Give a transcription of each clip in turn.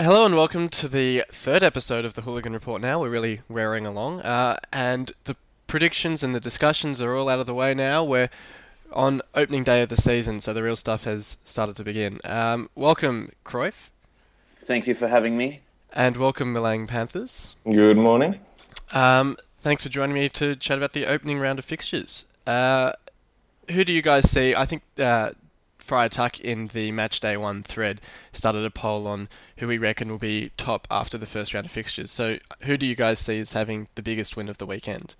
Hello and welcome to the third episode of the Hooligan Report. Now we're really wearing along, uh, and the predictions and the discussions are all out of the way now. We're on opening day of the season, so the real stuff has started to begin. Um, welcome, Cruyff, Thank you for having me. and welcome, Milang Panthers. Good morning. Um, thanks for joining me to chat about the opening round of fixtures. Uh, who do you guys see? I think uh, Friar Tuck in the match day one thread started a poll on who we reckon will be top after the first round of fixtures. So, who do you guys see as having the biggest win of the weekend?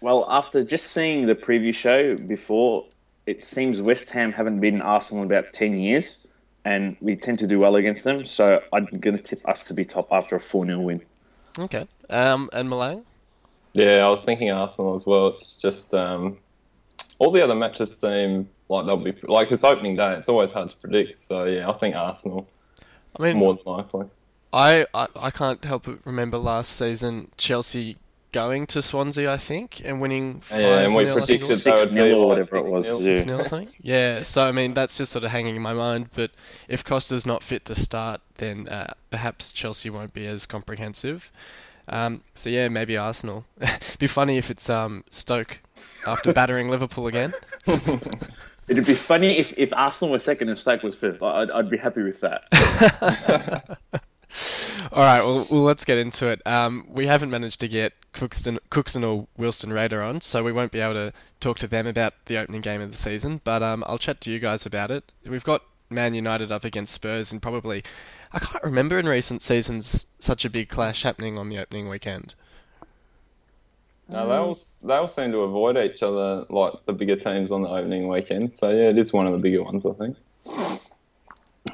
Well, after just seeing the preview show before, it seems West Ham haven't beaten Arsenal in about 10 years, and we tend to do well against them. So I'm going to tip us to be top after a 4 0 win. Okay. Um, and Milang? Yeah, I was thinking Arsenal as well. It's just um, all the other matches seem like they'll be like it's opening day. It's always hard to predict. So yeah, I think Arsenal I mean, more than likely. I, I I can't help but remember last season Chelsea going to Swansea, I think, and winning. Yeah, and we 5-0, I think it predicted they would 6-0 be or whatever it was, 6-0. yeah. 6-0 or something. Yeah, so I mean that's just sort of hanging in my mind. But if Costa's not fit to start, then uh, perhaps Chelsea won't be as comprehensive. Um, so yeah, maybe Arsenal. It'd be funny if it's um, Stoke after battering Liverpool again. It'd be funny if, if Arsenal were second and Stoke was fifth. I'd, I'd be happy with that. All right, well, well, let's get into it. Um, we haven't managed to get Cookston, Cookson or Wilston Raider on, so we won't be able to talk to them about the opening game of the season. But um, I'll chat to you guys about it. We've got Man United up against Spurs, and probably I can't remember in recent seasons such a big clash happening on the opening weekend. No, they all they all seem to avoid each other like the bigger teams on the opening weekend. So yeah, it is one of the bigger ones, I think.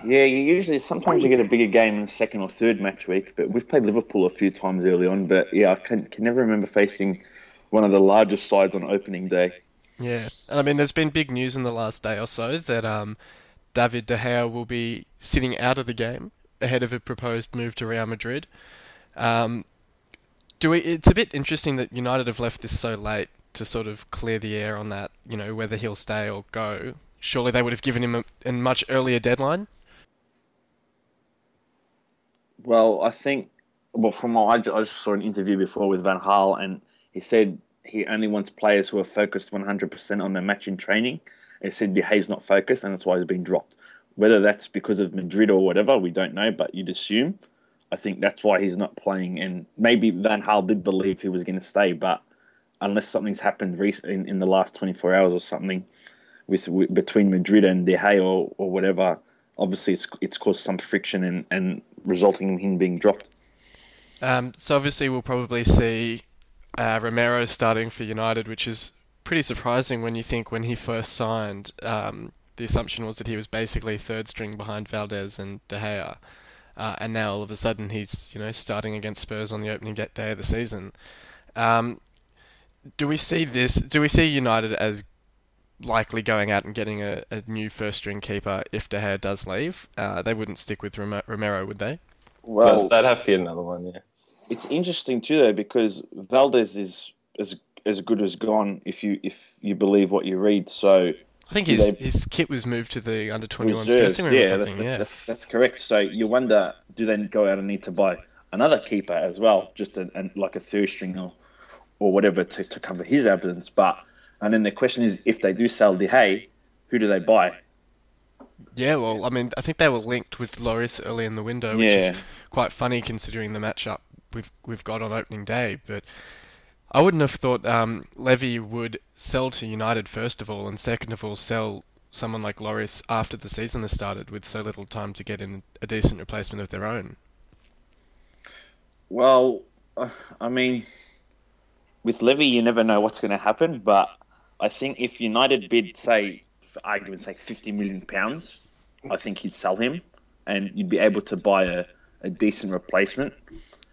yeah, you usually, sometimes you get a bigger game in the second or third match week, but we've played Liverpool a few times early on. But yeah, I can, can never remember facing one of the largest sides on opening day. Yeah, and I mean, there's been big news in the last day or so that um, David De Gea will be sitting out of the game ahead of a proposed move to Real Madrid. Um, do we? It's a bit interesting that United have left this so late to sort of clear the air on that. You know, whether he'll stay or go. Surely they would have given him a, a much earlier deadline. Well, I think, well, from what I, ju- I just saw an interview before with Van Gaal, and he said he only wants players who are focused 100% on their match in training. He said De Gea's not focused, and that's why he's been dropped. Whether that's because of Madrid or whatever, we don't know, but you'd assume. I think that's why he's not playing, and maybe Van Gaal did believe he was going to stay, but unless something's happened rec- in, in the last 24 hours or something with, with between Madrid and De Gea or, or whatever, obviously it's it's caused some friction and, and resulting in him being dropped. Um, so obviously we'll probably see uh, Romero starting for United, which is pretty surprising when you think when he first signed, um, the assumption was that he was basically third string behind Valdés and De Gea, uh, and now all of a sudden he's you know starting against Spurs on the opening get- day of the season. Um, do we see this? Do we see United as likely going out and getting a, a new first string keeper if De Gea does leave? Uh, they wouldn't stick with Romero, would they? Well, but they'd have to get another one. Yeah. it's interesting too though because Valdés is as as good as gone if you if you believe what you read. So I think his they- his kit was moved to the under 21s dressing room yeah, or that's, something. that's, Yeah. that's, that's correct. So you wonder, do they go out and need to buy another keeper as well, just a, a, like a third string or or whatever to, to cover his absence? But and then the question is, if they do sell De Gea, who do they buy? Yeah, well, I mean, I think they were linked with Lloris early in the window, which Yeah. is quite funny considering the matchup we've we've got on opening day. But I wouldn't have thought um, Levy would sell to United first of all, and second of all, sell someone like Lloris after the season has started with so little time to get in a decent replacement of their own. Well, uh, I mean, with Levy, you never know what's going to happen. But I think if United bid, say, for argument's sake, fifty million pounds, I think he'd sell him, and you'd be able to buy a, a decent replacement.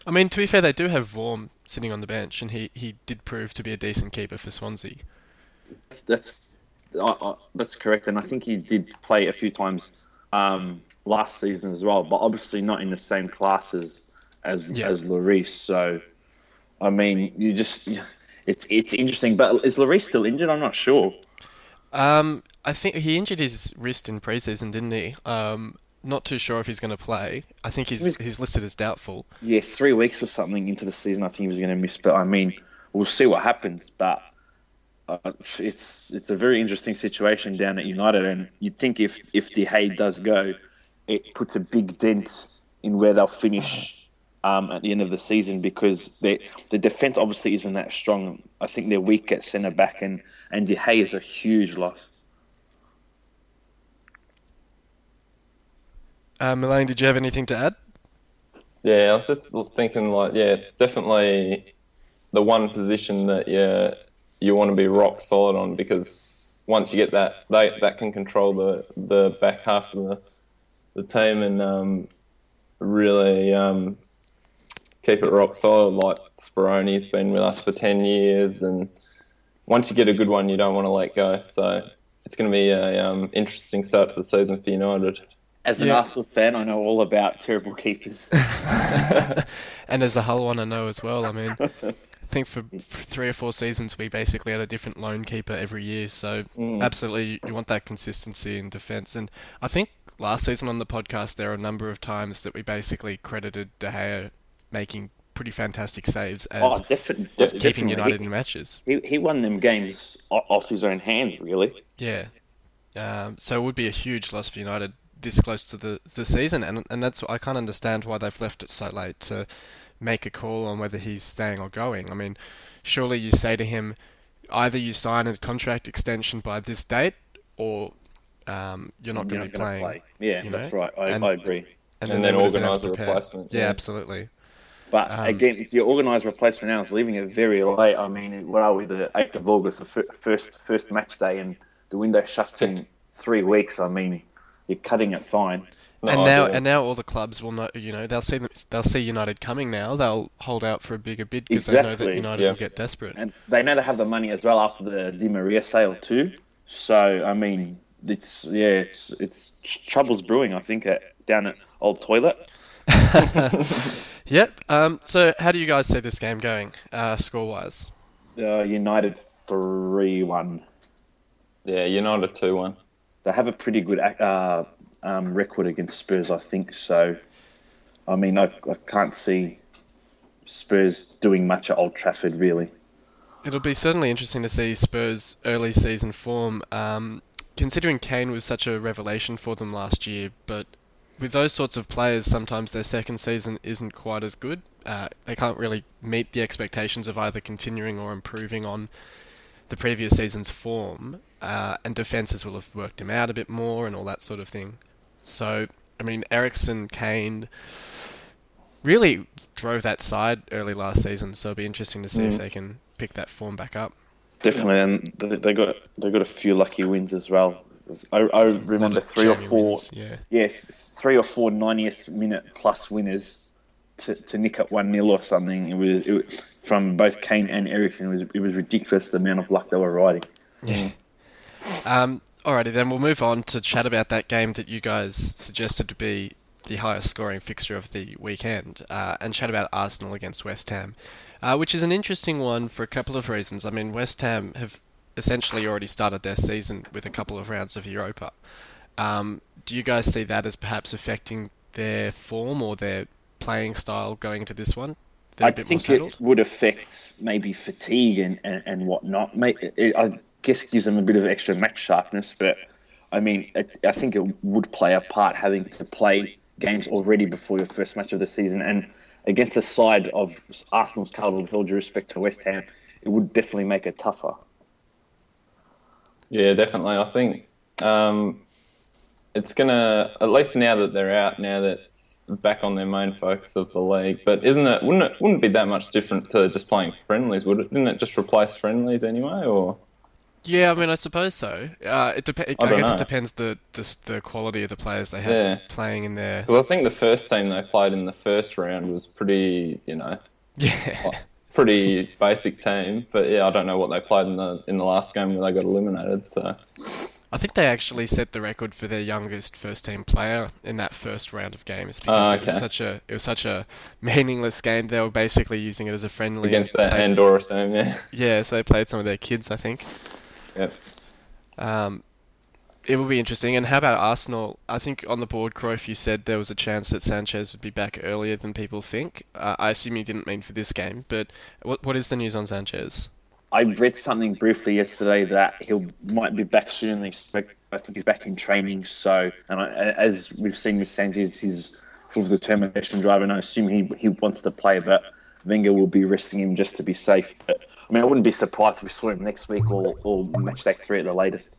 I mean, to be fair, they do have Vorm sitting on the bench, and he, he did prove to be a decent keeper for Swansea. That's that's, I I that's correct, and I think he did play a few times um, last season as well, but obviously not in the same classes as Yeah. as Lloris. So, I mean, you just it's it's interesting. But is Lloris still injured? I'm not sure. Um, I think he injured his wrist in preseason, didn't he? Um, not too sure if he's going to play. I think he's He's- listed as doubtful. Yeah, three weeks or something into the season, I think he was going to miss. But I mean, we'll see what happens. But uh, it's it's a very interesting situation down at United, and you'd think if if De Gea does go, it puts a big dent in where they'll finish um, at the end of the season because they, the defense obviously isn't that strong. I think they're weak at centre back, and and De Gea is a huge loss. Uh, did you have anything to add? Yeah, I was just thinking like, yeah, it's definitely the one position that you you want to be rock solid on because once you get that, they, that can control the the back half of the the team and um, really um, keep it rock solid. Like Speroni's been with us for ten years, and once you get a good one, you don't want to let go. So it's going to be a um, interesting start to the season for United. As an Yeah. Arsenal fan, I know all about terrible keepers. and as a Hull one, I know as well. I mean, I think for three or four seasons, we basically had a different lone keeper every year. So Mm. absolutely, you want that consistency in defence. And I think last season on the podcast, there were a number of times that we basically credited De Gea making pretty fantastic saves as Oh, definitely, keeping definitely. United He- in matches. He, he won them games off his own hands, really. Yeah. Um, so it would be a huge loss for United this close to the, the season, and and that's I can't understand why they've left it so late to make a call on whether he's staying or going. I mean, surely you say to him, either you sign a contract extension by this date, or um, you're not going to be playing. play. Yeah, you that's right. I, And- I agree. And they then would have organise a replacement, Yeah, yeah. absolutely. But Um, again, if you organise a replacement now, it's leaving it very late. I mean, what are we, the 8th of August, the fir- first first match day, and the window shuts in three weeks. I mean, you're cutting it fine. And now, ideal. and now all the clubs will know. You know, they'll see them, they'll see United coming now. They'll hold out for a bigger bid because they know that United Yeah. will get desperate. And they know they have the money as well after the Di Maria sale too. So I mean, it's yeah, it's it's troubles brewing. I think at, down at Old Toilet. Yep. Um, so, how do you guys see this game going, uh, score-wise? Uh, United three one. yeah, United two one. They have a pretty good uh, um, record against Spurs, I think. So, I mean, I, I can't see Spurs doing much at Old Trafford, really. It'll be certainly interesting to see Spurs' early season form, um, considering Kane was such a revelation for them last year. But with those sorts of players, sometimes their second season isn't quite as good. Uh, they can't really meet the expectations of either continuing or improving on the previous season's form, uh, and defences will have worked him out a bit more and all that sort of thing. So, I mean, Eriksen, Kane really drove that side early last season, so it'll be interesting to see if Mm. they can pick that form back up. Definitely, and they, they got they got a few lucky wins as well. I, I remember three or four, wins, yeah. yeah, three or four 90th minute plus winners to, to nick up one 0 or something. It was, it was from both Kane and Eriksen. It was it was ridiculous the amount of luck they were riding. Yeah. Um, alrighty, then we'll move on to chat about that game that you guys suggested to be the highest scoring fixture of the weekend, uh, and chat about Arsenal against West Ham, uh, which is an interesting one for a couple of reasons. I mean, West Ham have essentially already started their season with a couple of rounds of Europa. Um, do you guys see that as perhaps affecting their form or their playing style going into this one? They're I a bit more think it would affect maybe fatigue and, and, and whatnot. May- It, I guess it gives them a bit of extra match sharpness, but I mean, it, I think it would play a part having to play games already before your first match of the season. And against the side of Arsenal's caliber, with all due respect to West Ham, it would definitely make it tougher. Yeah, definitely. I think um, it's gonna at least now that they're out, now that's back on their main focus of the league. But isn't it? Wouldn't it? Wouldn't be that much different to just playing friendlies, would it? Didn't it just replace friendlies anyway? Or Yeah, I mean, I suppose so. Uh, it dep- I, I guess know. it depends the, the the quality of the players they have Yeah. playing in there. because I think the first team they played in the first round was pretty, you know, Yeah, pretty basic team. But yeah, I don't know what they played in the in the last game where they got eliminated. So I think they actually set the record for their youngest first team player in that first round of games because Ah, it was such a it was such a meaningless game. They were basically using it as a friendly against that They- Andorra team, yeah, Yeah, so they played some of their kids, I think. Yep. Um, it will be interesting. And how about Arsenal? I think on the board, Cruyff, you said there was a chance that Sanchez would be back earlier than people think. Uh, I assume you didn't mean for this game, but what what is the news on Sanchez? I read something briefly yesterday that he might be back sooner than expected. I think he's back in training. So, and I, as we've seen with Sanchez, he's full of determination drive, and I assume he he wants to play, but Wenger will be resting him just to be safe. But I mean, I wouldn't be surprised if we saw him next week or, or match day three at the latest.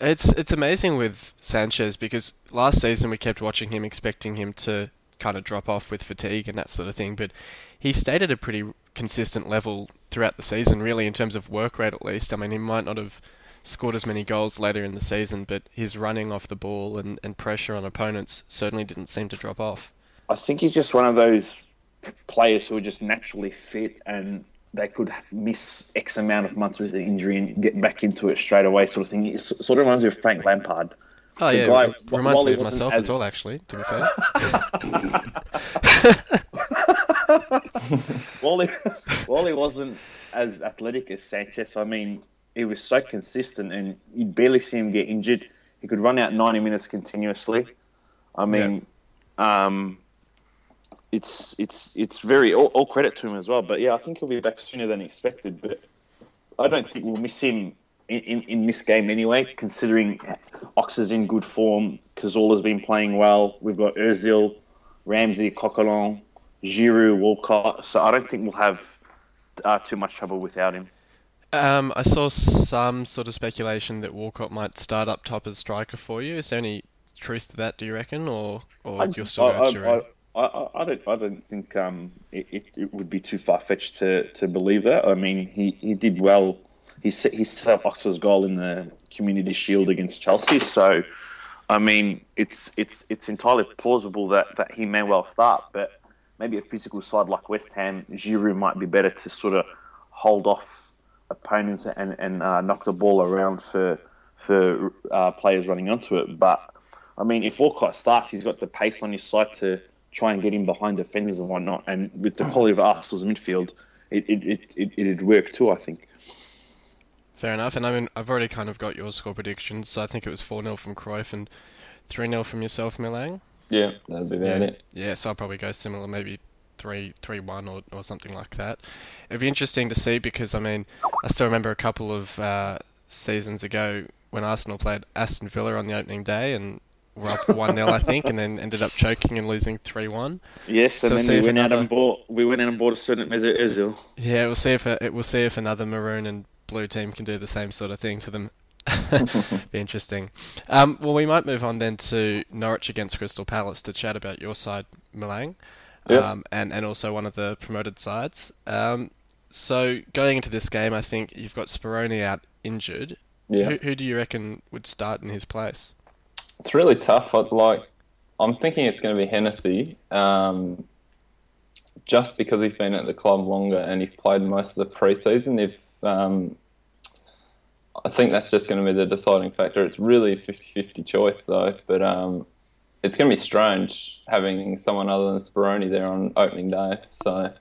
It's it's amazing with Sanchez because last season we kept watching him, expecting him to kind of drop off with fatigue and that sort of thing, but he stayed at a pretty consistent level throughout the season, really in terms of work rate at least. I mean, he might not have scored as many goals later in the season, but his running off the ball and, and pressure on opponents certainly didn't seem to drop off. I think he's just one of those players who are just naturally fit and they could miss X amount of months with the injury and get back into it straight away, sort of thing. It sort of reminds me of Frank Lampard. Oh yeah, guy, it reminds me of myself as... as... well. Actually, to be fair. Wally, Wally wasn't as athletic as Sanchez. I mean, he was so consistent, and you'd barely see him get injured. He could run out ninety minutes continuously. I mean, yeah. um, it's it's it's very all, all, credit to him as well. But yeah, I think he'll be back sooner than expected. But I don't think we'll miss him in, in, in this game anyway, considering Ox is in good form. Cazorla's been playing well. We've got Özil, Ramsey, Coquelin, Giroud, Walcott. So I don't think we'll have uh, too much trouble without him. Um, I saw some sort of speculation that Walcott might start up top as striker for you. Is there any truth to that? Do you reckon, or or you're still I, I, I, I, don't I don't think um, it, it would be too far fetched to, to believe that. I mean, he, he did well. He set, he set up Oxford's goal in the Community Shield against Chelsea. So, I mean, it's it's it's entirely plausible that, that he may well start. But maybe a physical side like West Ham, Giroud might be better to sort of hold off opponents and and uh, knock the ball around for for uh, players running onto it. But I mean, if Walcott starts, he's got the pace on his side to try and get in behind the defenders and whatnot. And with the quality of Arsenal's midfield, it it, it, it it'd work too. I think. Fair enough. And I mean, I've already kind of got your score predictions. So I think it was four 0 from Cruyff and three 0 from yourself, Milang. Yeah, that'd be about yeah. it. Yeah, so I'll probably go similar, maybe three three one or or something like that. It'd be interesting to see because I mean, I still remember a couple of uh, seasons ago when Arsenal played Aston Villa on the opening day, and were up one 0 I think, and then ended up choking and losing three one. Yes, so and then we went another... out and bought we went out and bought a certain Mesut Özil. Yeah, we'll see if it, we'll see if another maroon and blue team can do the same sort of thing to them. Be interesting. Um, well, we might move on then to Norwich against Crystal Palace to chat about your side, Milang, yep. um, and and also one of the promoted sides. Um, so going into this game, I think you've got Speroni out injured. Yeah. Who, who do you reckon would start in his place? It's really tough. like, I'm thinking it's going to be Hennessy, um, just because he's been at the club longer and he's played most of the preseason. If um, I think that's just going to be the deciding factor. It's really a 50-50 choice though, but um, it's going to be strange having someone other than Speroni there on opening day. So,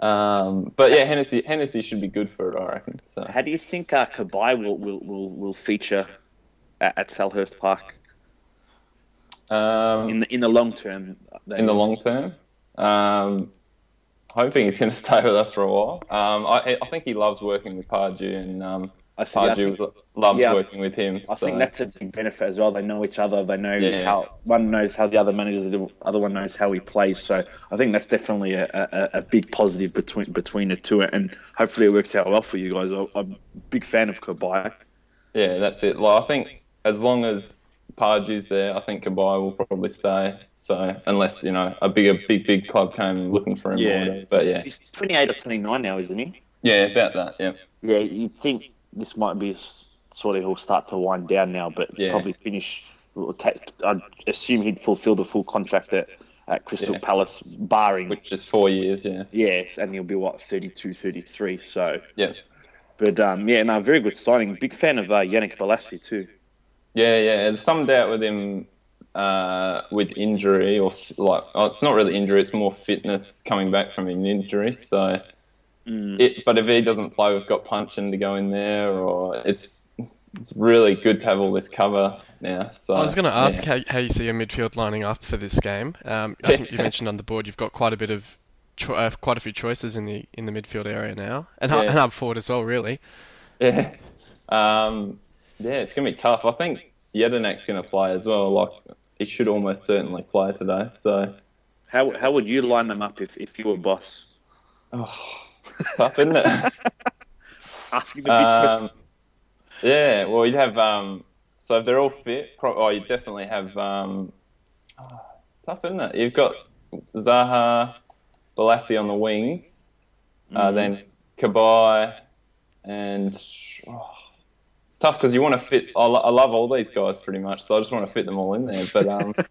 um, but yeah, Hennessy Hennessy should be good for it, I reckon. So. How do you think uh, will, will, will, will feature at, at Selhurst Park? Um, in the in the long term. In the long term, um, hoping he's going to stay with us for a while. Um, I, I think he loves working with Pardew, and um, I see, Pardew think, loves yeah, working with him. I so. think that's a big benefit as well. They know each other. They know yeah. how one knows how the other manages, the other one knows how he plays. So I think that's definitely a, a, a big positive between between the two, and hopefully it works out well for you guys. I'm a big fan of Cabaye. Yeah, that's it. Well, I think as long as Pardew's there, I think Cabaye will probably stay. So unless you know a bigger, big, big club came looking for him, yeah. But yeah, he's 28 or 29 now, isn't he? Yeah, about that. Yeah. Yeah, you think this might be sort of he'll start to wind down now, but yeah. probably finish. I'd assume he'd fulfil the full contract at, at Crystal yeah. Palace, barring which is four years. Yeah. Yeah, and he'll be what 32, 33. So yeah. But um, yeah, no, very good signing. Big fan of uh, Yannick Bolasie too. Yeah, yeah. There's some doubt with him uh, with injury, or like oh, it's not really injury; it's more fitness coming back from an injury. So, mm. it, but if he doesn't play, we've got Puncheon to go in there, or it's it's really good to have all this cover now. So I was going to ask yeah. how, how you see your midfield lining up for this game. Um, I think you mentioned on the board you've got quite a bit of cho- uh, quite a few choices in the in the midfield area now, and, Yeah. and up forward as well. Really, Yeah. Um, yeah, it's going to be tough. I think Jedinak's going to play as well. Like, he should almost certainly play today. So, How how would you line them up if, if you were boss? oh, it's tough, isn't it? Asking the big um, questions. yeah, well, you'd have, um, so if they're all fit, pro- oh, you definitely have, um, oh, it's tough, isn't it? You've got Zaha, Bolasie on the wings, uh, Mm. then Cabaye, and oh, it's tough because you want to fit. I, lo- I love all these guys pretty much, so I just want to fit them all in there. But um,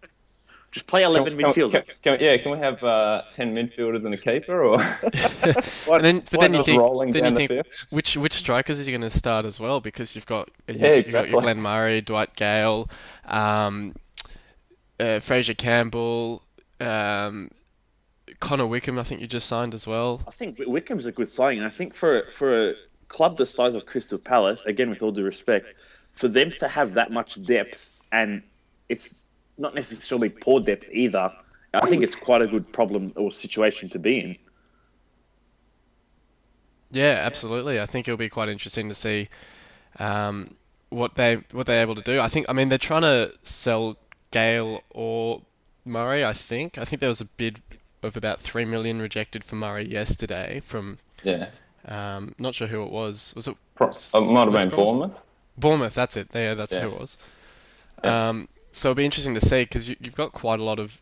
Just play eleven can- can- midfielders. can- yeah, can we have uh, ten midfielders and a keeper, or Why- and then but then you think rolling then down you the think field? which which strikers are you going to start as well? Because you've got you, Yeah, you've got your exactly. Glenn Murray, Dwight Gayle, um, uh, Frazier Campbell, um, Connor Wickham. I think you just signed as well. I think Wickham's a good signing. I think for for a club the size of Crystal Palace, again with all due respect, for them to have that much depth and it's not necessarily poor depth either. I think it's quite a good problem or situation to be in. Yeah, absolutely. I think it'll be quite interesting to see um, what they what they're able to do. I think. I mean, they're trying to sell Gayle or Murray. I think. I think there was a bid of about three million rejected for Murray yesterday from. yeah, Um, not sure who it was. Was it Pro- it might have been Bournemouth. Bournemouth? That's it. Yeah, that's Yeah. who it was. Yeah. Um, so it'll be interesting to see because you, you've got quite a lot of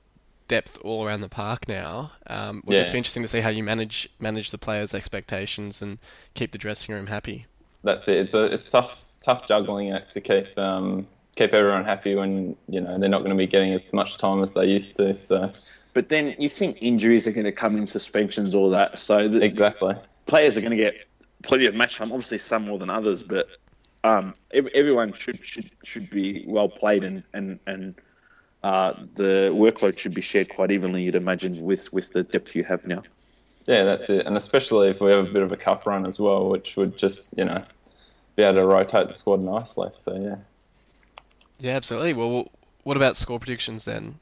depth all around the park now. Um, it'll just be interesting to see how you manage manage the players' expectations and keep the dressing room happy. That's it. It's a it's tough tough juggling act to keep um, keep everyone happy when you know they're not going to be getting as much time as they used to. So But then you think injuries are going to come in, suspensions, all that. So the exactly. Players are going to get plenty of match time. Obviously, some more than others, but um, everyone should should should be well played, and and and uh, the workload should be shared quite evenly. You'd imagine with with the depth you have now. Yeah, that's it. And especially if we have a bit of a cup run as well, which would just you know be able to rotate the squad nicely. So yeah. Yeah, absolutely. Well, what about score predictions then?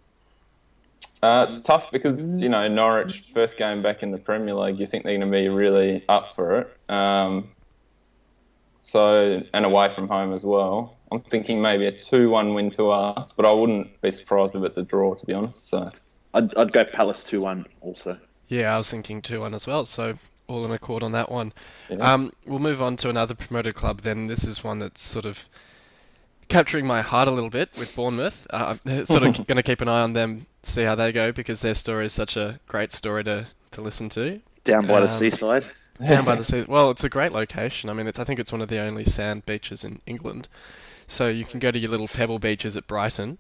Uh, it's tough because you know Norwich first game back in the Premier League. You think they're going to be really up for it. Um, so and away from home as well. I'm thinking maybe a two-one win to us, but I wouldn't be surprised if it's a draw. To be honest, so I'd, I'd go Palace two one also. Yeah, I was thinking 2 1 as well, so all in accord on that one. Yeah. Um, we'll move on to another promoted club then. This is one that's sort of capturing my heart a little bit with Bournemouth. Uh, I'm sort of going to keep an eye on them, see how they go, because their story is such a great story to, to listen to. Down by the Um, seaside. Down by the sea. Well, it's a great location. I mean, it's I think it's one of the only sand beaches in England. So you can go to your little pebble beaches at Brighton,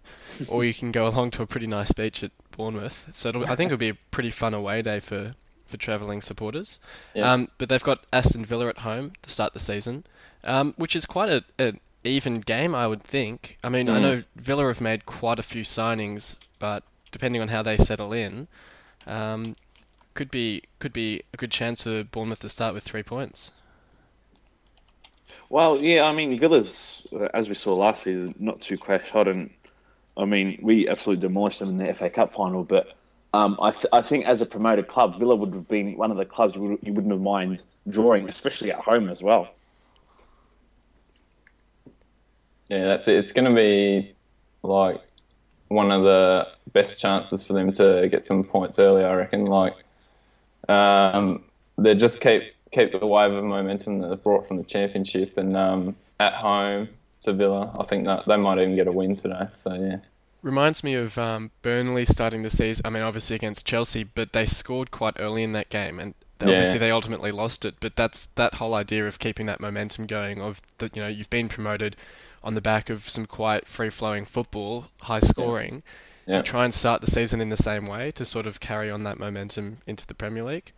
or you can go along to a pretty nice beach at Bournemouth. So it'll, I think it'll be a pretty fun away day for, for travelling supporters. Yeah. Um, but they've got Aston Villa at home to start the season, um, which is quite a, an even game, I would think. I mean, I Mm. know Villa have made quite a few signings, but depending on how they settle in, um, could be could be a good chance for Bournemouth to start with three points. Well, yeah, I mean Villa's, as we saw last season, not too crash hot, and I mean we absolutely demolished them in the FA Cup final. But um, I, th- I think as a promoted club, Villa would have been one of the clubs you, would, you wouldn't have mind drawing, especially at home as well. Yeah, that's it. It's going to be like one of the best chances for them to get some points early. I reckon. Like um, they just keep keep the wave of momentum that they've brought from the championship, and um, at home to Villa, I think that they might even get a win today. So yeah, Reminds me of um, Burnley starting the season. I mean, obviously against Chelsea, but they scored quite early in that game, and Yeah. obviously they ultimately lost it. But that's that whole idea of keeping that momentum going. Of that, you know, you've been promoted on the back of some quite free-flowing football, high scoring. yeah, You try and start the season in the same way to sort of carry on that momentum into the Premier League.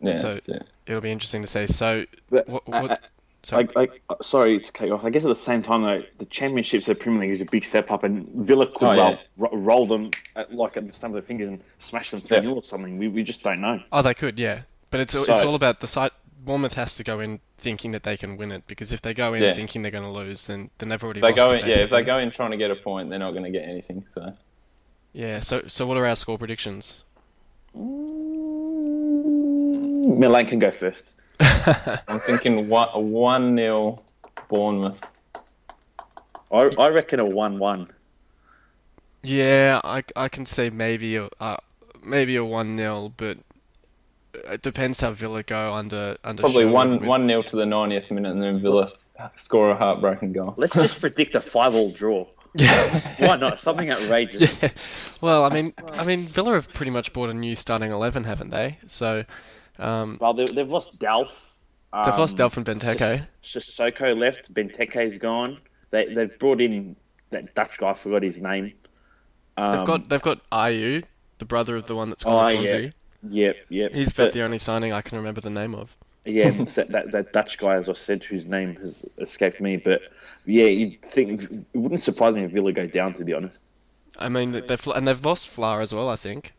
yeah. so- it. It'll be interesting to see. So, But, what? what uh, sorry. I, I, sorry to cut you off. I guess at the same time, though, the championships of the Premier League is a big step up, and Villa could Oh, roll, yeah. ro- roll them at, like at the stump of their fingers and smash them 3 Yeah. 0 or something. We, we just don't know. Oh, they could, yeah. But it's it's all about the side. Bournemouth has to go in thinking that they can win it because if they go in Yeah. thinking they're going to lose, then then they've already they lost go it, in, yeah, if they go in trying to get a point, they're not going to get anything. So Yeah. So so what are our score predictions? Milang can go first. I'm thinking one one nil Bournemouth. I, I reckon a one-one. Yeah, I, I can say maybe a uh, maybe a one 0 but it depends how Villa go under under. Probably one with- one nil to the 90th minute, and then Villa score a heartbreaking goal. Let's just predict a five-all draw. Why not? Something outrageous. Yeah. Well, I mean, I mean, Villa have pretty much bought a new starting eleven, haven't they? So, um, Well, they, they've lost Delph. they've um, lost Delph and Benteke. Sis- Cissokho left. Benteke's gone. They they've brought in that Dutch guy. I forgot his name. Um, They've got they've got Ayew, the brother of the one that's gone Oh, to yeah. Yep, yep. He's But- about the only signing I can remember the name of. Yeah, that, that that Dutch guy, as I said, whose name has escaped me. But yeah, you'd think it wouldn't surprise me if Villa go down. To be honest. I mean, they've and they've lost Fla as well. I think.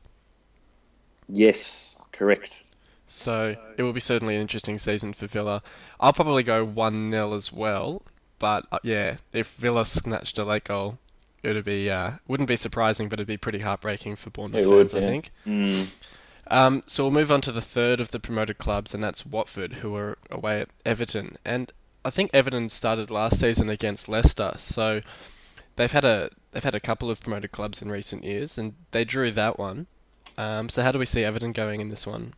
Yes, correct. So it will be certainly an interesting season for Villa. I'll probably go 1 0 as well. But uh, yeah, if Villa snatched a late goal, it would be uh, wouldn't be surprising, but it'd be pretty heartbreaking for Bournemouth It fans, would, I yeah. think. Mm. Um, so we'll move on to the third of the promoted clubs, and that's Watford, who are away at Everton. And I think Everton started last season against Leicester, so they've had a they've had a couple of promoted clubs in recent years, and they drew that one. Um, so how do we see Everton going in this one?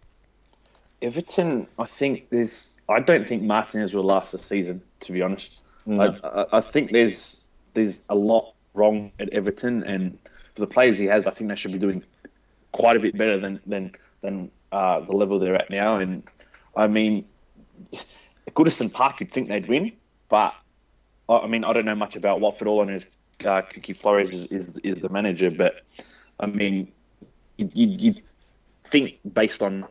Everton, I think there's. I don't think Martinez will last the season. To be honest, No. I, I, I think there's there's a lot wrong at Everton, and for the players he has, I think they should be doing quite a bit better than than than uh, the level they're at now. And I mean, Goodison Park, you'd think they'd win, but I mean, I don't know much about Watford. All I know is uh, Quique Flores is, is is the manager, but I mean, you you think based on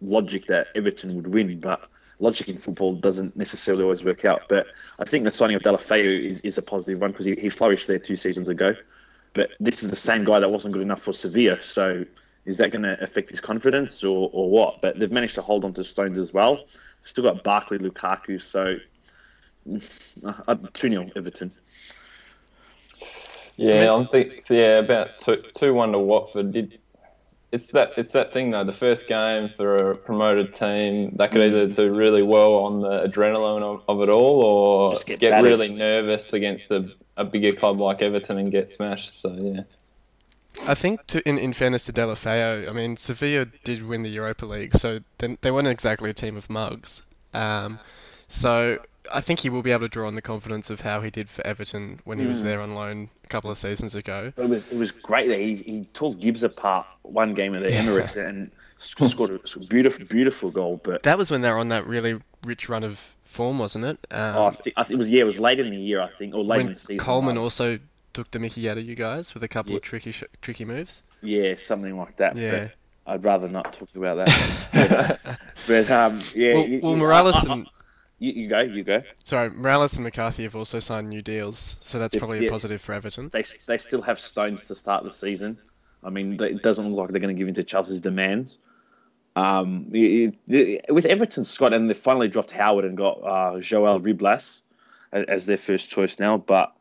logic that Everton would win, but logic in football doesn't necessarily always work out. But I think the signing of Deulofeu is, is a positive one because he, he flourished there two seasons ago. But this is the same guy that wasn't good enough for Sevilla. So is that going to affect his confidence or, or what? But they've managed to hold on to Stones as well. Still got Barkley, Lukaku. So uh, 2 0 Everton. Yeah, I'm think yeah about two two one to Watford. It, it's that it's that thing though. The first game for a promoted team, they could either do really well on the adrenaline of, of it all, or get get, battered. really nervous against a, a bigger club like Everton and get smashed. So yeah, I think, to, in, in fairness to Deulofeu, I mean, Sevilla did win the Europa League, so they, they weren't exactly a team of mugs. Um, so I think he will be able to draw on the confidence of how he did for Everton when he was there on loan a couple of seasons ago. It was it was great that he he tore Gibbs apart one game at the Emirates and sc- scored a beautiful beautiful goal. But That was when they were on that really rich run of form, wasn't it? Um, oh, I think, I think it was yeah, it was late in the year I think, or late in the season. Coleman also took the Mickey out of you guys with a couple Yeah. of tricky sh- tricky moves. yeah, something like that. Yeah. But I'd rather not talk about that. but um, yeah, Well, you, well Mirallas I- I- and you, you go, you go. sorry, Mirallas and McCarthy have also signed new deals, so that's Yeah, probably a positive for Everton. They they still have Stones to start the season. I mean, it doesn't look like they're going to give in to Chelsea's demands. Um, it- it- with Everton, Scott, and they finally dropped Howard and got uh, Joel Robles as, their first choice now. But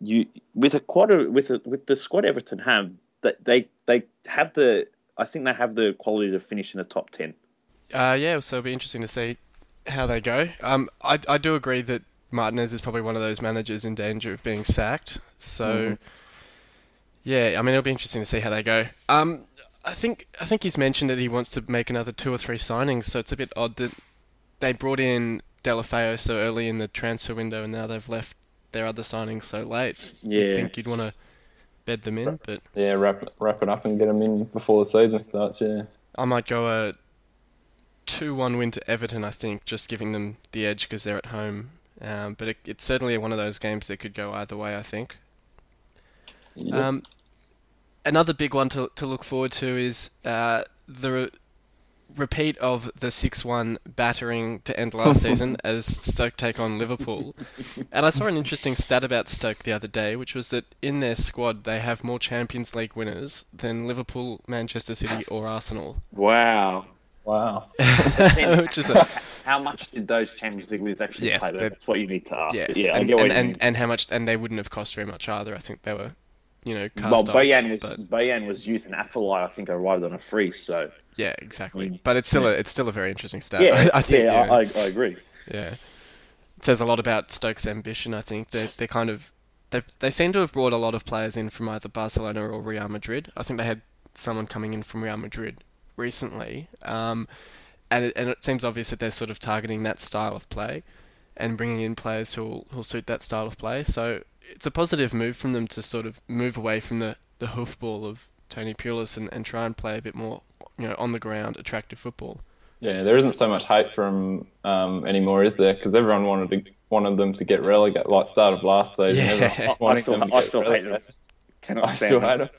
you with a quarter with a, with the squad Everton have, that they they have the I think they have the quality to finish in the top ten. Uh, yeah, so it'll be interesting to see how they go. Um, I, I do agree that Martinez is probably one of those managers in danger of being sacked. So, yeah, I mean it'll be interesting to see how they go. Um, I think I think he's mentioned that he wants to make another two or three signings. So it's a bit odd that they brought in Deulofeu so early in the transfer window, and now they've left their other signings so late. Yeah. You'd think you'd want to bed them in, but yeah, wrap wrap it up and get them in before the season starts. Yeah, I might go a two-one win to Everton. I think just giving them the edge because they're at home. Um, but it, it's certainly one of those games that could go either way. I think. Um, another big one to to look forward to is uh, the re- repeat of the six-one battering to end last season as Stoke take on Liverpool. And I saw an interesting stat about Stoke the other day, which was that in their squad they have more Champions League winners than Liverpool, Manchester City, or Arsenal. Wow. Wow. which is a, How much did those Champions League winners actually Yes, play? though? That's what you need to ask. yes, yeah, I get what and, you and, mean. and how much, and they wouldn't have cost very much either. I think they were, you know, Well, Bojan was but Bojan was youth, and Afellay I think arrived on a free. So yeah, exactly. Mm. But it's still a, it's still a very interesting stat. yeah, I, I think, yeah, yeah. I, I agree. Yeah, it says a lot about Stokes' ambition. I think they they kind of they they seem to have brought a lot of players in from either Barcelona or Real Madrid. I think they had someone coming in from Real Madrid recently, um, and it, and it seems obvious that they're sort of targeting that style of play and bringing in players who'll who'll suit that style of play. So it's a positive move from them to sort of move away from the the hoofball of Tony Pulis and, and try and play a bit more you know on the ground attractive football. Yeah, there isn't so much hate from um, anymore, is there? Because everyone wanted to wanted them to get relegated, like start of last season. Yeah. I- I wanting still- them to I get still hate them. relegated. Cannot I stand still them. hate them.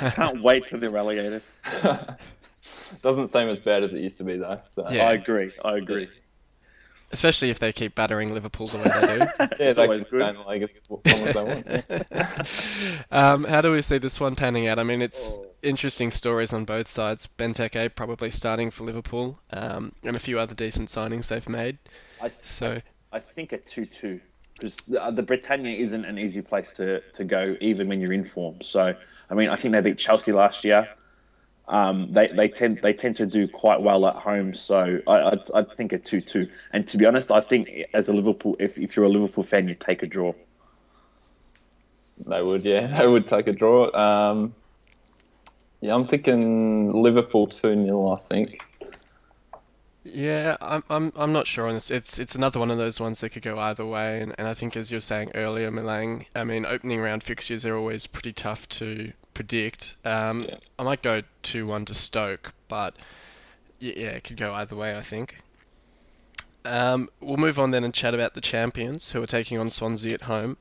can't, can't wait till they're relegated. Doesn't seem as bad as it used to be though. So Yeah. I agree. I agree. Especially if they keep battering Liverpool the way they do. yeah, It's always good. in the league as long as they want. yeah. Um, how do we see this one panning out? I mean, it's Oh. interesting stories on both sides. Benteke probably starting for Liverpool, um, and a few other decent signings they've made. I, So I think a two-two because the, the Britannia isn't an easy place to, to go, even when you're in form. So, I mean, I think they beat Chelsea last year. Um, they they tend they tend to do quite well at home. So I I, I think a two-two. And to be honest, I think as a Liverpool, if, if you're a Liverpool fan, you take a draw. They would, yeah, they would take a draw. Um, yeah, I'm thinking Liverpool two 0 I think. yeah, I'm I'm I'm not sure on this. It's it's another one of those ones that could go either way, and, and I think as you're saying earlier, Milang. I mean, opening round fixtures are always pretty tough to predict. Um, Yeah. I might go two one to Stoke, but yeah, it could go either way. I think. Um, we'll move on then and chat about the champions who are taking on Swansea at home.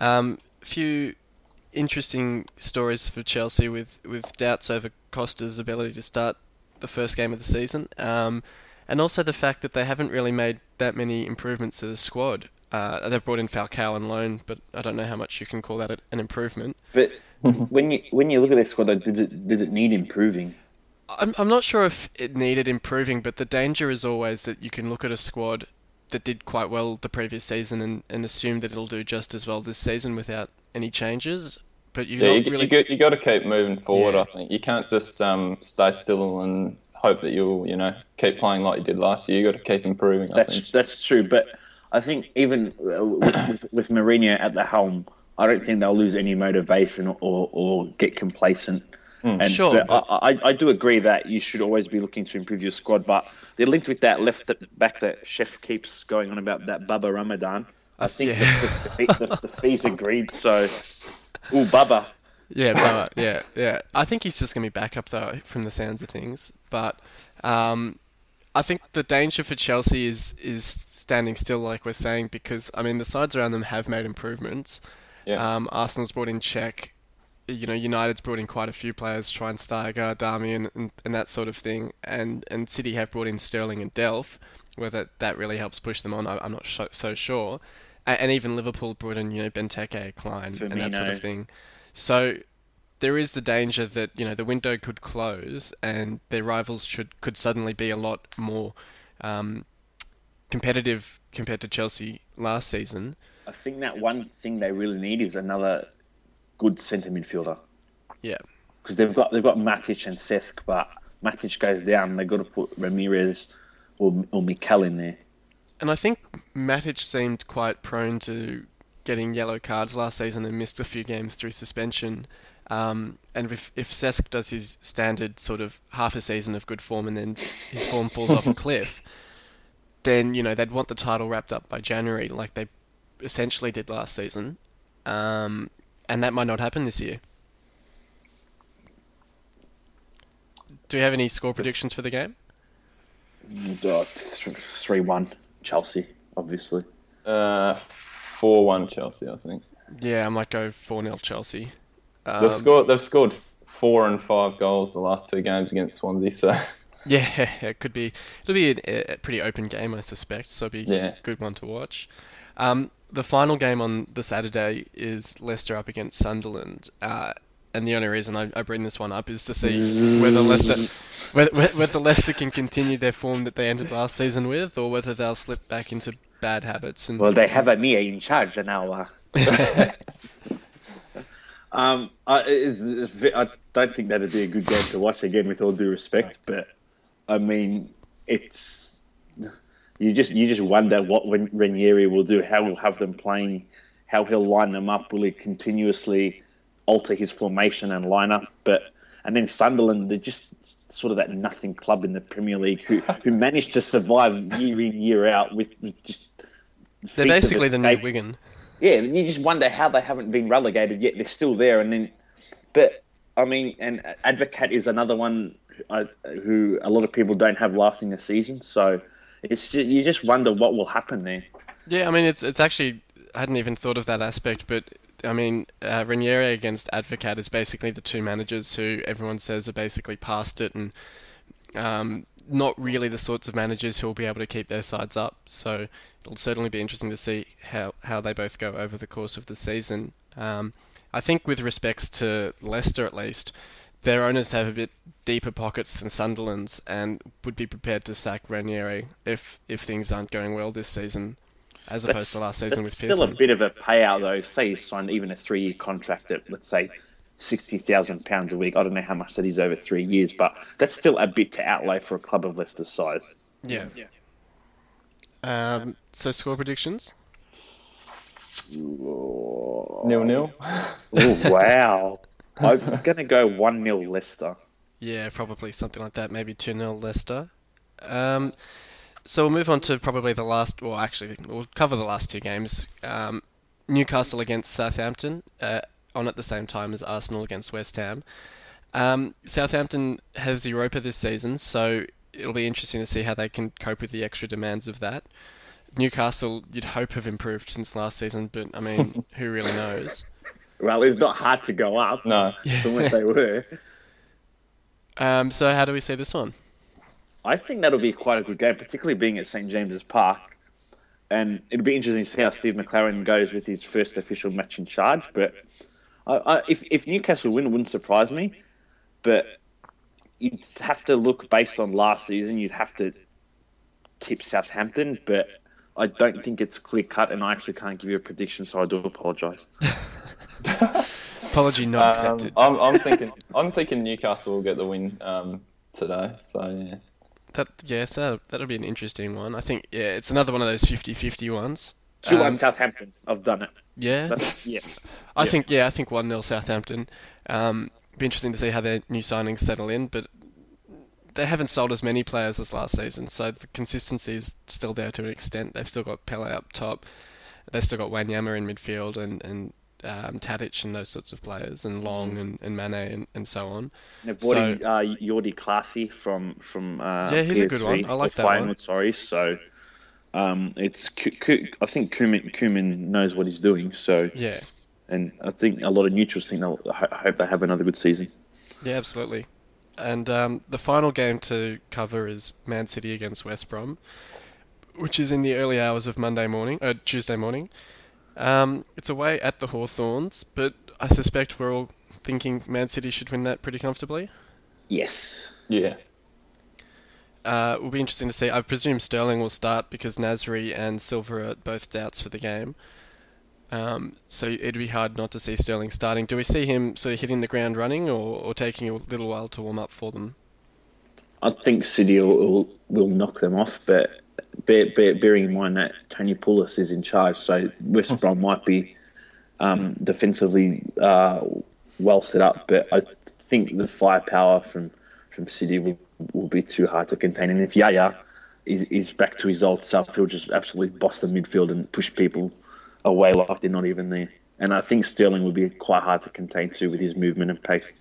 Um, a few interesting stories for Chelsea with, with doubts over Costa's ability to start the first game of the season, um, and also the fact that they haven't really made that many improvements to the squad. Uh, they've brought in Falcao on loan, but I don't know how much you can call that an improvement. But when you when you look at their squad, though, did it did it need improving? I'm, I'm not sure if it needed improving, but the danger is always that you can look at a squad that did quite well the previous season and, and assume that it'll do just as well this season without any changes. But you're Yeah, you, really. you, got, you got to keep moving forward. Yeah. I think you can't just um, stay still and hope that you'll, you know, keep playing like you did last year. You got to keep improving. I That's think. that's true, but I think even uh, with, with, with Mourinho at the helm, I don't think they'll lose any motivation or, or get complacent. And Sure, but but- I, I, I do agree that you should always be looking to improve your squad, but they're linked with that left back that Chef keeps going on about that Baba Rahman. I think Yeah. the, the, the, the fees agreed, so ooh Baba. Yeah, but, yeah, yeah. I think he's just going to be back up though, from the sounds of things. But um, I think the danger for Chelsea is is standing still, like we're saying, because I mean the sides around them have made improvements. Yeah. Um, Arsenal's brought in Cech. You know, United's brought in quite a few players, Schweinsteiger, Darmian, and, and that sort of thing. And and City have brought in Sterling and Delph. Whether that really helps push them on, I, I'm not so, so sure. And, and even Liverpool brought in, you know, Benteke, Klein, and that sort of thing. So there is the danger that you know the window could close and their rivals should could suddenly be a lot more um, competitive compared to Chelsea last season. I think that one thing they really need is another good centre midfielder. Yeah. because they've got they've got Matic and Cesc, but Matic goes down. They've got to put Ramires or or Mikel in there. And I think Matic seemed quite prone to getting yellow cards last season and missed a few games through suspension. Um, and if if Cesc does his standard sort of half a season of good form and then his form falls off a cliff, then you know they'd want the title wrapped up by January, like they essentially did last season, um, and that might not happen this year. Do you have any score predictions for the game? Three one Chelsea, obviously. Uh, four one Chelsea, I think. Yeah, I might go four 0 Chelsea. Um, They've scored. They've scored four and five goals the last two games against Swansea. So Yeah, it could be. It'll be a, a pretty open game, I suspect. So it'll be Yeah. a good one to watch. Um, the final game on the Saturday is Leicester up against Sunderland. Uh, and the only reason I, I bring this one up is to see whether Leicester whether, whether Leicester can continue their form that they entered last season with, or whether they'll slip back into bad habits. And Well, they have a Mia in charge now. Um, I, it's, it's, I don't think that'd be a good game to watch again, with all due respect. But I mean, it's you just you just wonder what Ranieri will do, how he'll have them playing, how he'll line them up. Will he continuously alter his formation and lineup? But and then Sunderland, they're just sort of that nothing club in the Premier League who who managed to survive year in year out with, with just. they're basically the new. Wigan. Yeah, you just wonder how they haven't been relegated yet. They're still there, and then, but I mean, and Advocaat is another one uh, who a lot of people don't have lasting a season. So it's just, you just wonder what will happen there. Yeah, I mean, it's it's actually I hadn't even thought of that aspect, but I mean, uh, Ranieri against Advocaat is basically the two managers who everyone says are basically past it and um, not really the sorts of managers who will be able to keep their sides up. So it'll certainly be interesting to see how, how they both go over the course of the season. Um, I think with respects to Leicester at least, their owners have a bit deeper pockets than Sunderland's and would be prepared to sack Ranieri if if things aren't going well this season, as opposed to last season with that's still a bit of a payout though. Say you signed even a three-year contract at let's say sixty thousand pounds a week. I don't know how much that is over three years, but that's still a bit to outlay for a club of Leicester's size. Yeah. Um, so score predictions. Nil nil. Oh wow! I'm gonna go one 0 Leicester. Yeah, probably something like that. Maybe 2 0 Leicester. Um, so we'll move on to probably the last, well, actually, we'll cover the last two games. Um, Newcastle against Southampton, uh, on at the same time as Arsenal against West Ham. Um, Southampton has Europa this season, so it'll be interesting to see how they can cope with the extra demands of that. Newcastle, you'd hope, have improved since last season, but I mean, who really knows? Well, it's not hard to go up No. from what they were. Um, so how do we see this one? I think that'll be quite a good game, particularly being at St James's Park. And it'll be interesting to see how Steve McClaren goes with his first official match in charge. But I, I, if, if Newcastle win, it wouldn't surprise me. But you'd have to look based on last season. You'd have to tip Southampton, but I don't think it's clear cut, and I actually can't give you a prediction, so I do apologise. Apology not Um, accepted. I'm, I'm thinking I'm thinking Newcastle will get the win um, today. So yeah. That yes, that that'll be an interesting one. I think yeah, it's another one of those 50-50 ones. Two one Um, Southampton. I've done it. Yeah, That's, yeah. I think yeah, I think one 0 Southampton. Um, be interesting to see how their new signings settle in, but they haven't sold as many players as last season, so the consistency is still there to an extent. They've still got Pellè up top, they've still got Wanyama in midfield, and and um, Tadic and those sorts of players, and Long and, and Mane and, and so on. So- in uh, Jordy Clasie from from uh, Yeah, he's a good one. I like that one. Feyenoord, Sorry, so um, it's I think Koeman Koeman knows what he's doing. So, Yeah, and I think a lot of neutrals think they'll. I hope they have another good season. Yeah, absolutely. And um, the final game to cover is Man City against West Brom, which is in the early hours of Monday morning, uh, Tuesday morning. Um, it's away at the Hawthorns, but I suspect we're all thinking Man City should win that pretty comfortably. Yes. Yeah. Uh, it will be interesting to see. I presume Sterling will start because Nasri and Silva are both doubts for the game. Um, so it'd be hard not to see Sterling starting. Do we see him sort of hitting the ground running, or, or taking a little while to warm up for them? I think City will, will, will knock them off, but bear, bear, bearing in mind that Tony Pulis is in charge, so West Brom might be um, defensively uh, well set up, but I think the firepower from, from City will, will be too hard to contain. And if Yaya is, is back to his old self, he'll just absolutely boss the midfield and push people away like they're not even there. And I think Sterling will be quite hard to contain too with his movement and pace.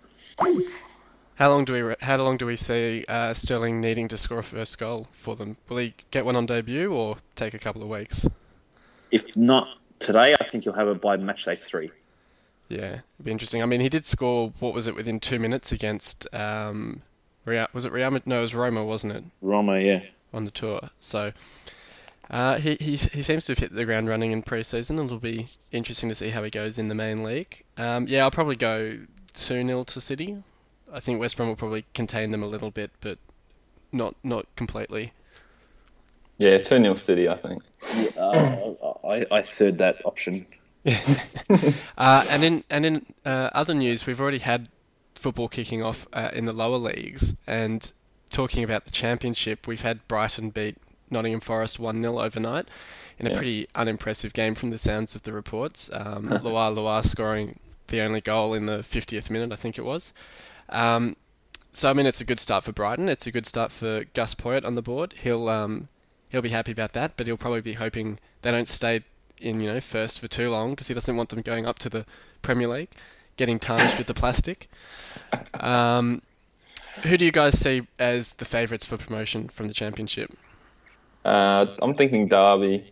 How long do we how long do we see uh, Sterling needing to score a first goal for them? Will he get one on debut or take a couple of weeks? If not today, I think you'll have it by match day three. Yeah, it'd be interesting. I mean, he did score. What was it within two minutes against? Um, Real, was it Real? No, it was Roma, wasn't it, Roma, yeah. on the tour? So uh, he he he seems to have hit the ground running in pre-season. It'll be interesting to see how he goes in the main league. Um, yeah, I'll probably go 2 0 to City. I think West Brom will probably contain them a little bit, but not not completely. Yeah, 2 0 City, I think. Uh, I, I third that option. Uh, and in and in uh, other news, we've already had football kicking off uh, in the lower leagues, and talking about the championship, we've had Brighton beat Nottingham Forest one 0 overnight in a Yeah. pretty unimpressive game from the sounds of the reports. Um, Loire Loire scoring the only goal in the 50th minute, I think it was. Um, so I mean, it's a good start for Brighton. It's a good start for Gus Poyet on the board. He'll um, he'll be happy about that, but he'll probably be hoping they don't stay in you know first for too long because he doesn't want them going up to the Premier League, getting tarnished with the plastic. Um, who do you guys see as the favourites for promotion from the Championship? Uh, I'm thinking Derby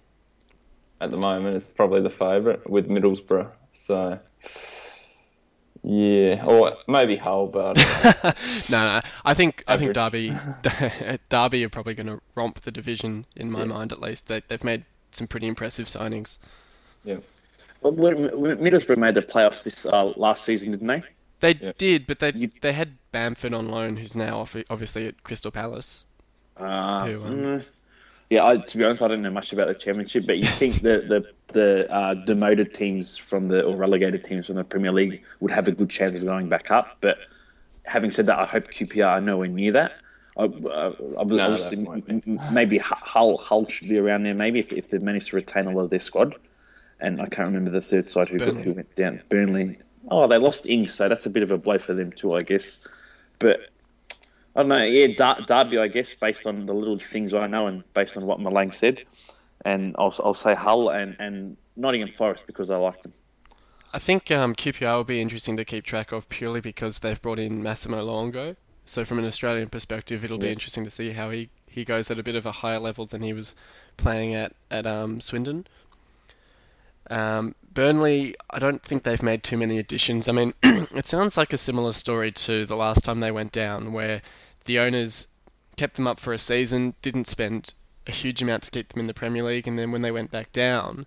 at the moment is probably the favourite with Middlesbrough. So, yeah, or maybe Hull, but I don't know. no, no, I think I think Derby Derby are probably going to romp the division in my Yeah. mind at least. They, they've made some pretty impressive signings. yeah. Well, when- when Middlesbrough made the playoffs this uh, last season, didn't they? They Yeah. did, but they You- they had Bamford on loan, who's now off- obviously at Crystal Palace. Uh, Who, um, mm, yeah, I, to be honest, I don't know much about the championship, but you think the the the uh, demoted teams from the or relegated teams from the Premier League would have a good chance of going back up. But having said that, I hope QPR are nowhere near that. I, uh, I, No, that's m- m- maybe Hull Hull should be around there. Maybe if, if they manage to retain a lot of their squad, and I can't remember the third side who, who went down. Burnley. Oh, they lost Ings, so that's a bit of a blow for them too, I guess. But I don't know. Yeah, Dar- Derby, I guess, based on the little things I know and based on what Milang said, and I'll, I'll say Hull and, and Nottingham Forest because I like them. I think um, QPR will be interesting to keep track of purely because they've brought in Massimo Luongo. So from an Australian perspective, it'll be interesting to see how he, he goes at a bit of a higher level than he was playing at at um, Swindon. Um, Burnley, I don't think they've made too many additions. I mean, it sounds like a similar story to the last time they went down, where the owners kept them up for a season, didn't spend a huge amount to keep them in the Premier League, and then when they went back down,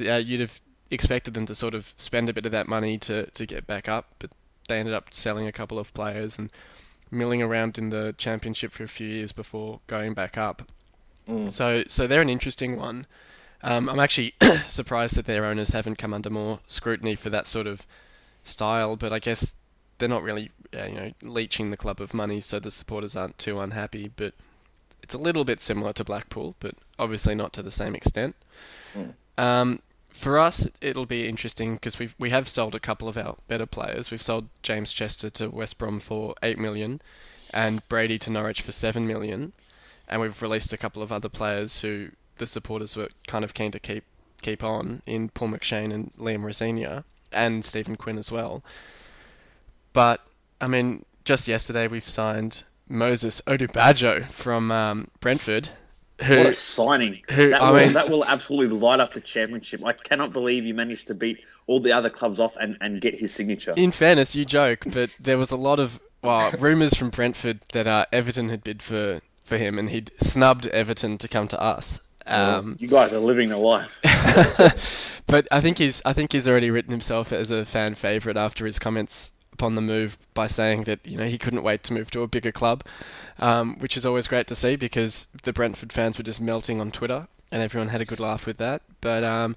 uh, you'd have expected them to sort of spend a bit of that money to, to get back up, but they ended up selling a couple of players and milling around in the championship for a few years before going back up. Mm. So so they're an interesting one. Um, I'm actually surprised that their owners haven't come under more scrutiny for that sort of style, but I guess they're not really uh, you know leeching the club of money, so the supporters aren't too unhappy. But it's a little bit similar to Blackpool, but obviously not to the same extent. Mm. Um, for us, it'll be interesting because we we have sold a couple of our better players. We've sold James Chester to West Brom for eight million, and Brady to Norwich for seven million, and we've released a couple of other players who the supporters were kind of keen to keep keep on in Paul McShane and Liam Rosenior and Stephen Quinn as well. But I mean, just yesterday we've signed Moses Odubajo from um, Brentford. Who, What a signing! who- that, I will, mean- that will absolutely light up the championship. I cannot believe you managed to beat all the other clubs off and, and get his signature. In fairness, you joke, but there was a lot of well rumours from Brentford that uh, Everton had bid for, for him, and he'd snubbed Everton to come to us. Um, you guys are living the life. but I think he's I think he's already written himself as a fan favourite after his comments upon the move by saying that you know he couldn't wait to move to a bigger club, um, which is always great to see because the Brentford fans were just melting on Twitter and everyone had a good laugh with that. But um,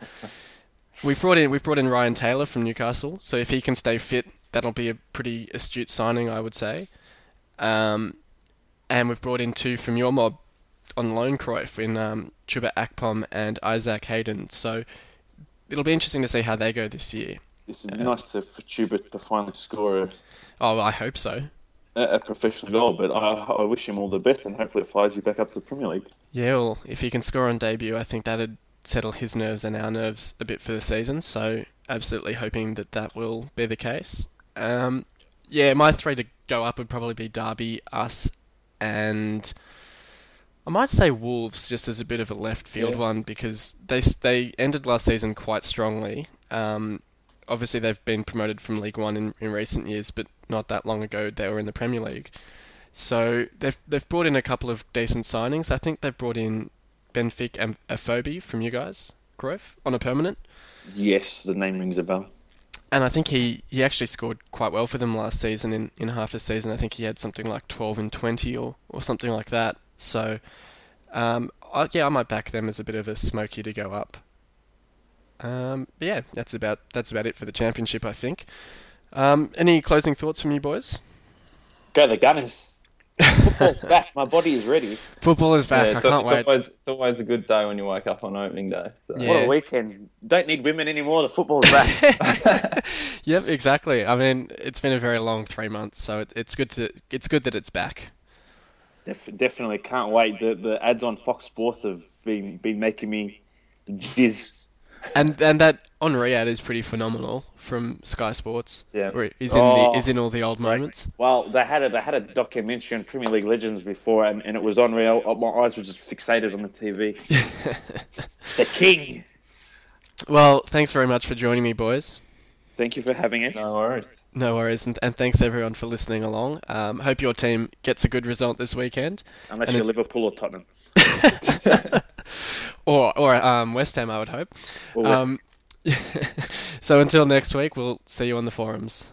we've brought in we've brought in Ryan Taylor from Newcastle, so if he can stay fit, that'll be a pretty astute signing, I would say. Um, and we've brought in two from your mob on loan, Cruyff, in um, Chuba Akpom and Isaac Hayden. So it'll be interesting to see how they go this year. It's nice to, for Chuba to finally score a, Oh, I hope so. a, a professional goal, but I, I wish him all the best and hopefully it flies you back up to the Premier League. Yeah, well, if he can score on debut, I think that'd settle his nerves and our nerves a bit for the season. So absolutely hoping that that will be the case. Um, yeah, my three to go up would probably be Derby, us, and I might say Wolves just as a bit of a left field Yeah. one because they they ended last season quite strongly. Um, obviously, they've been promoted from League One in, in recent years, but not that long ago they were in the Premier League. So they've they've brought in a couple of decent signings. I think they've brought in Benfica and Afobe from you guys, Cruyff, on a permanent. Yes, the name rings a bell. and I think he, he actually scored quite well for them last season. In, in half a season, I think he had something like 12 and 20 or, or something like that. So, um, I, yeah, I might back them as a bit of a smoky to go up. Um, but yeah, that's about that's about it for the championship, I think. Um, any closing thoughts from you boys? Go the Gunners. Football's back. My body is ready. Football is back. Yeah, I it's, can't it's wait. always it's always a good day when you wake up on opening day. So. Yeah. What a weekend. Don't need women anymore. The football's back. Yep, exactly. I mean, it's been a very long three months, so it, it's good to it's good that it's back. Def- definitely can't wait. The the ads on Fox Sports have been been making me jizz. And and that Henry ad is pretty phenomenal from Sky Sports. Yeah. where he's in Oh, the is in all the old moments. Well, they had a they had a documentary on Premier League legends before, and, and it was unreal. Uh, my eyes were just fixated on the TV. the king. Well, thanks very much for joining me, boys. Thank you for having us. No worries. No worries, and, and thanks everyone for listening along. Um, hope your team gets a good result this weekend, Unless and you're it- Liverpool or Tottenham. or or um, West Ham, I would hope. Or Um, so until next week, we'll see you on the forums.